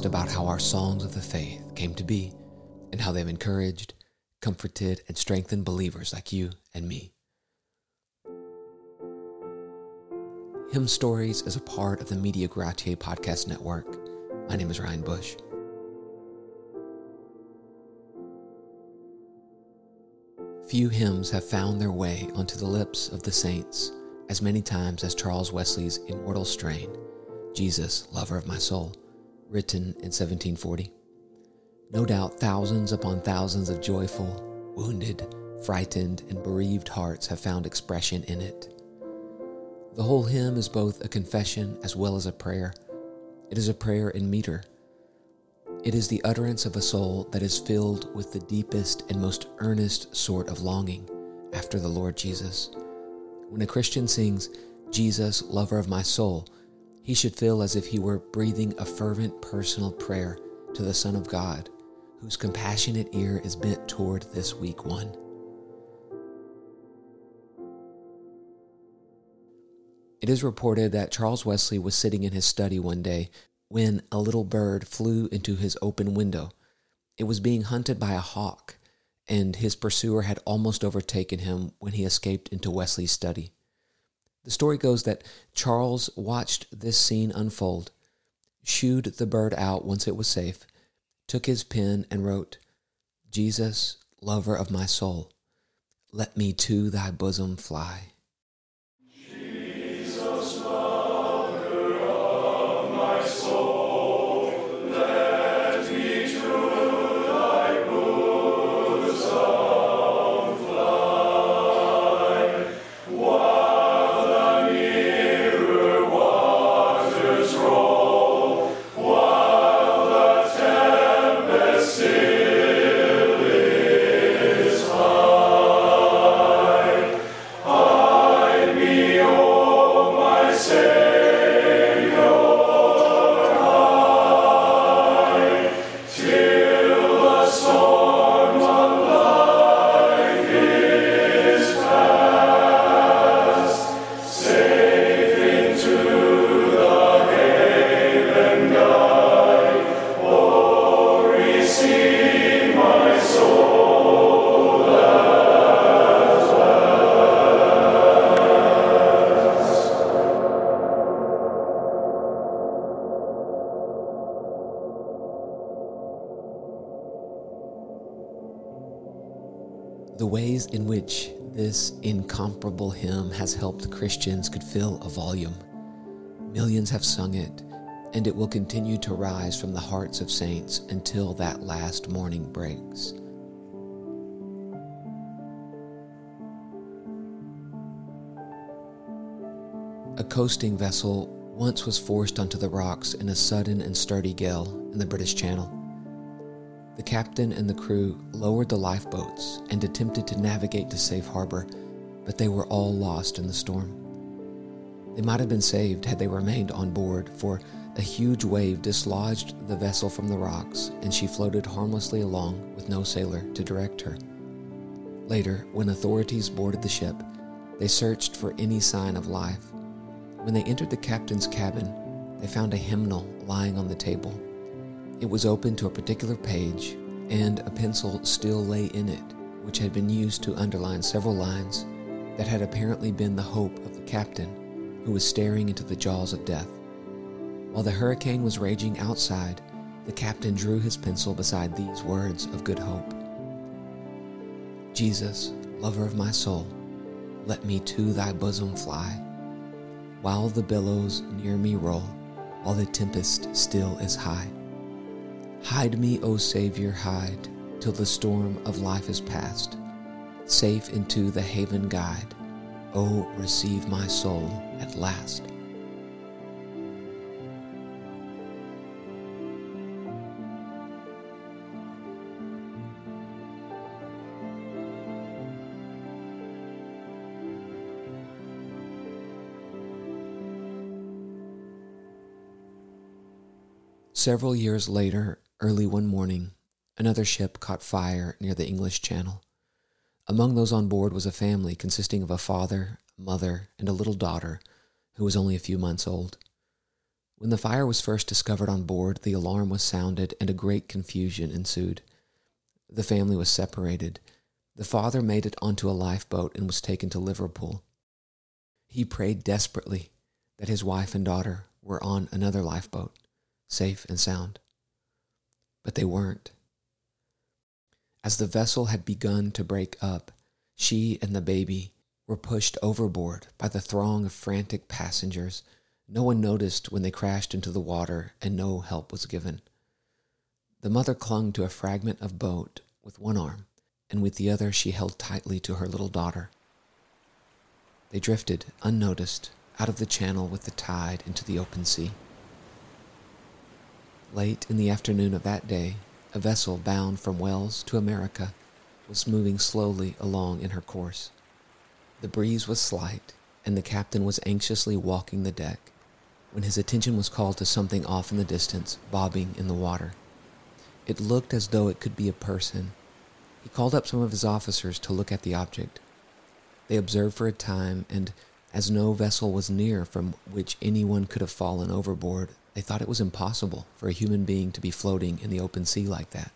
podcast about how our songs of the faith came to be and how they've encouraged, comforted, and strengthened believers like you and me. Hymn Stories is a part of the Media Gratiae podcast network. My name is Ryan Bush. Few hymns have found their way onto the lips of the saints as many times as Charles Wesley's immortal strain, Jesus, Lover of My Soul, written in 1740. No doubt thousands upon thousands of joyful, wounded, frightened, and bereaved hearts have found expression in it. The whole hymn is both a confession as well as a prayer. It is a prayer in meter. It is the utterance of a soul that is filled with the deepest and most earnest sort of longing after the Lord Jesus. When a Christian sings, Jesus, lover of my soul, he should feel as if he were breathing a fervent personal prayer to the Son of God, whose compassionate ear is bent toward this weak one. It is reported that Charles Wesley was sitting in his study one day when a little bird flew into his open window. It was being hunted by a hawk, and his pursuer had almost overtaken him when he escaped into Wesley's study. The story goes that Charles watched this scene unfold, shooed the bird out once it was safe, took his pen and wrote, Jesus, lover of my soul, let me to thy bosom fly. Incomparable hymn has helped Christians could fill a volume. Millions have sung it, and it will continue to rise from the hearts of saints until that last morning breaks. A coasting vessel once was forced onto the rocks in a sudden and sturdy gale in the British Channel. The captain and the crew lowered the lifeboats and attempted to navigate to safe harbor, but they were all lost in the storm. They might have been saved had they remained on board, for a huge wave dislodged the vessel from the rocks and she floated harmlessly along with no sailor to direct her. Later, when authorities boarded the ship, they searched for any sign of life. When they entered the captain's cabin, they found a hymnal lying on the table. It was open to a particular page, and a pencil still lay in it, which had been used to underline several lines that had apparently been the hope of the captain, who was staring into the jaws of death. While the hurricane was raging outside, the captain drew his pencil beside these words of good hope Jesus, lover of my soul, let me to thy bosom fly. While the billows near me roll, while the tempest still is high. Hide me, O Savior, hide, till the storm of life is past. Safe into the haven guide, O receive my soul at last. Several years later, early one morning, another ship caught fire near the English Channel. Among those on board was a family consisting of a father, mother, and a little daughter who was only a few months old. When the fire was first discovered on board, the alarm was sounded and a great confusion ensued. The family was separated. The father made it onto a lifeboat and was taken to Liverpool. He prayed desperately that his wife and daughter were on another lifeboat, safe and sound. But they weren't. As the vessel had begun to break up, she and the baby were pushed overboard by the throng of frantic passengers. No one noticed when they crashed into the water, and no help was given. The mother clung to a fragment of boat with one arm, and with the other she held tightly to her little daughter. They drifted, unnoticed, out of the channel with the tide into the open sea. Late in the afternoon of that day, a vessel bound from Wales to America was moving slowly along in her course. The breeze was slight, and the captain was anxiously walking the deck when his attention was called to something off in the distance, bobbing in the water. It looked as though it could be a person. He called up some of his officers to look at the object. They observed for a time, and as no vessel was near from which anyone could have fallen overboard, they thought it was impossible for a human being to be floating in the open sea like that.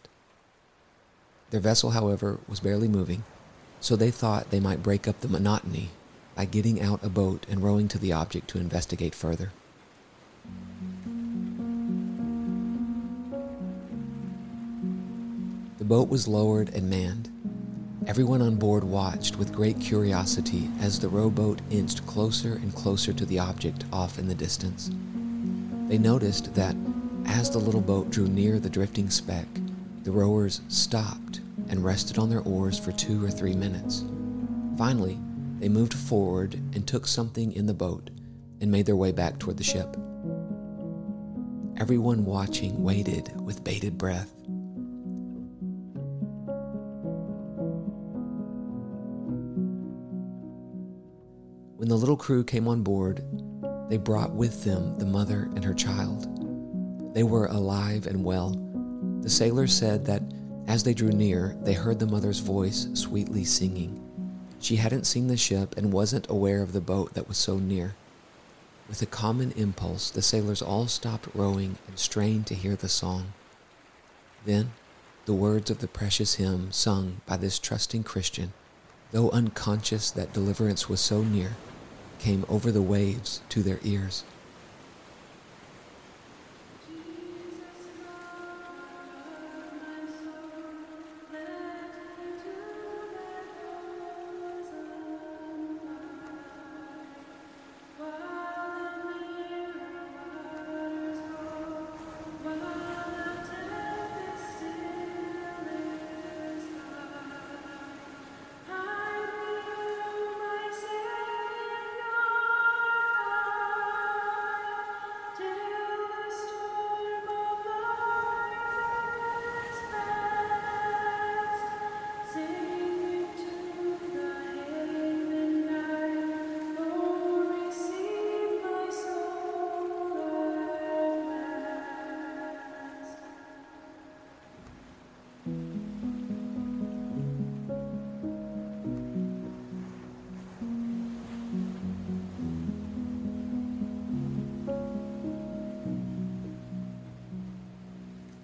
Their vessel, however, was barely moving, so they thought they might break up the monotony by getting out a boat and rowing to the object to investigate further. The boat was lowered and manned. Everyone on board watched with great curiosity as the rowboat inched closer and closer to the object off in the distance. They noticed that as the little boat drew near the drifting speck, the rowers stopped and rested on their oars for two or three minutes. Finally, they moved forward and took something in the boat and made their way back toward the ship. Everyone watching waited with bated breath. When the little crew came on board, they brought with them the mother and her child. They were alive and well. The sailors said that as they drew near, they heard the mother's voice sweetly singing. She hadn't seen the ship and wasn't aware of the boat that was so near. With a common impulse, the sailors all stopped rowing and strained to hear the song. Then, the words of the precious hymn sung by this trusting Christian, though unconscious that deliverance was so near, came over the waves to their ears.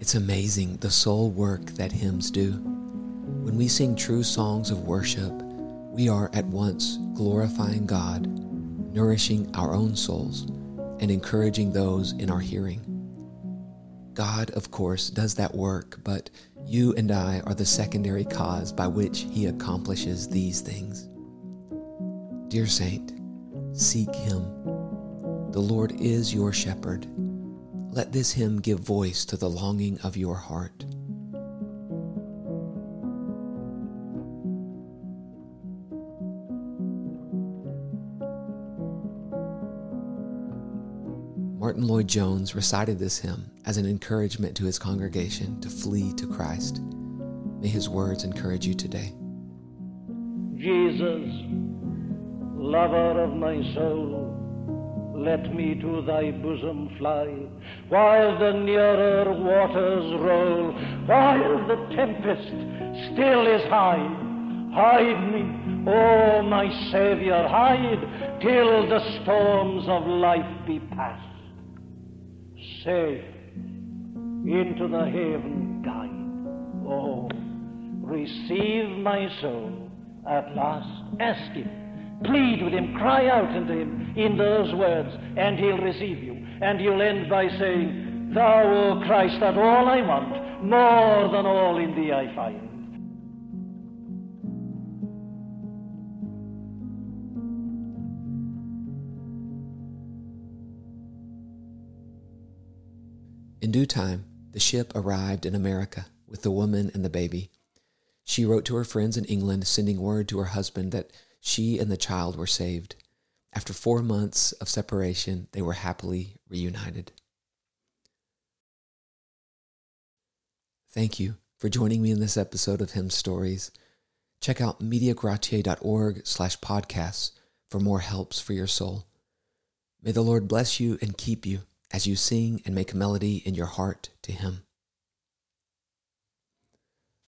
It's amazing the soul work that hymns do. When we sing true songs of worship, we are at once glorifying God, nourishing our own souls, and encouraging those in our hearing. God, of course, does that work, but you and I are the secondary cause by which He accomplishes these things. Dear Saint, seek Him. The Lord is your shepherd let this hymn give voice to the longing of your heart. Martyn Lloyd-Jones recited this hymn as an encouragement to his congregation to flee to Christ. May his words encourage you today. Jesus, lover of my soul let me to thy bosom fly, while the nearer waters roll, while the tempest still is high. Hide me, O my Saviour, hide, till the storms of life be past. safe into the haven guide. Oh, receive my soul at last. Ask him. Plead with him. Cry out unto him in those words, and he'll receive you. And you'll end by saying, Thou, O Christ, art all I want, more than all in thee I find. In due time, the ship arrived in America with the woman and the baby. She wrote to her friends in England, sending word to her husband that she and the child were saved. After four months of separation, they were happily reunited. Thank you for joining me in this episode of Hymn Stories. Check out mediagratiae.org slash podcasts for more helps for your soul. May the Lord bless you and keep you as you sing and make melody in your heart to Him.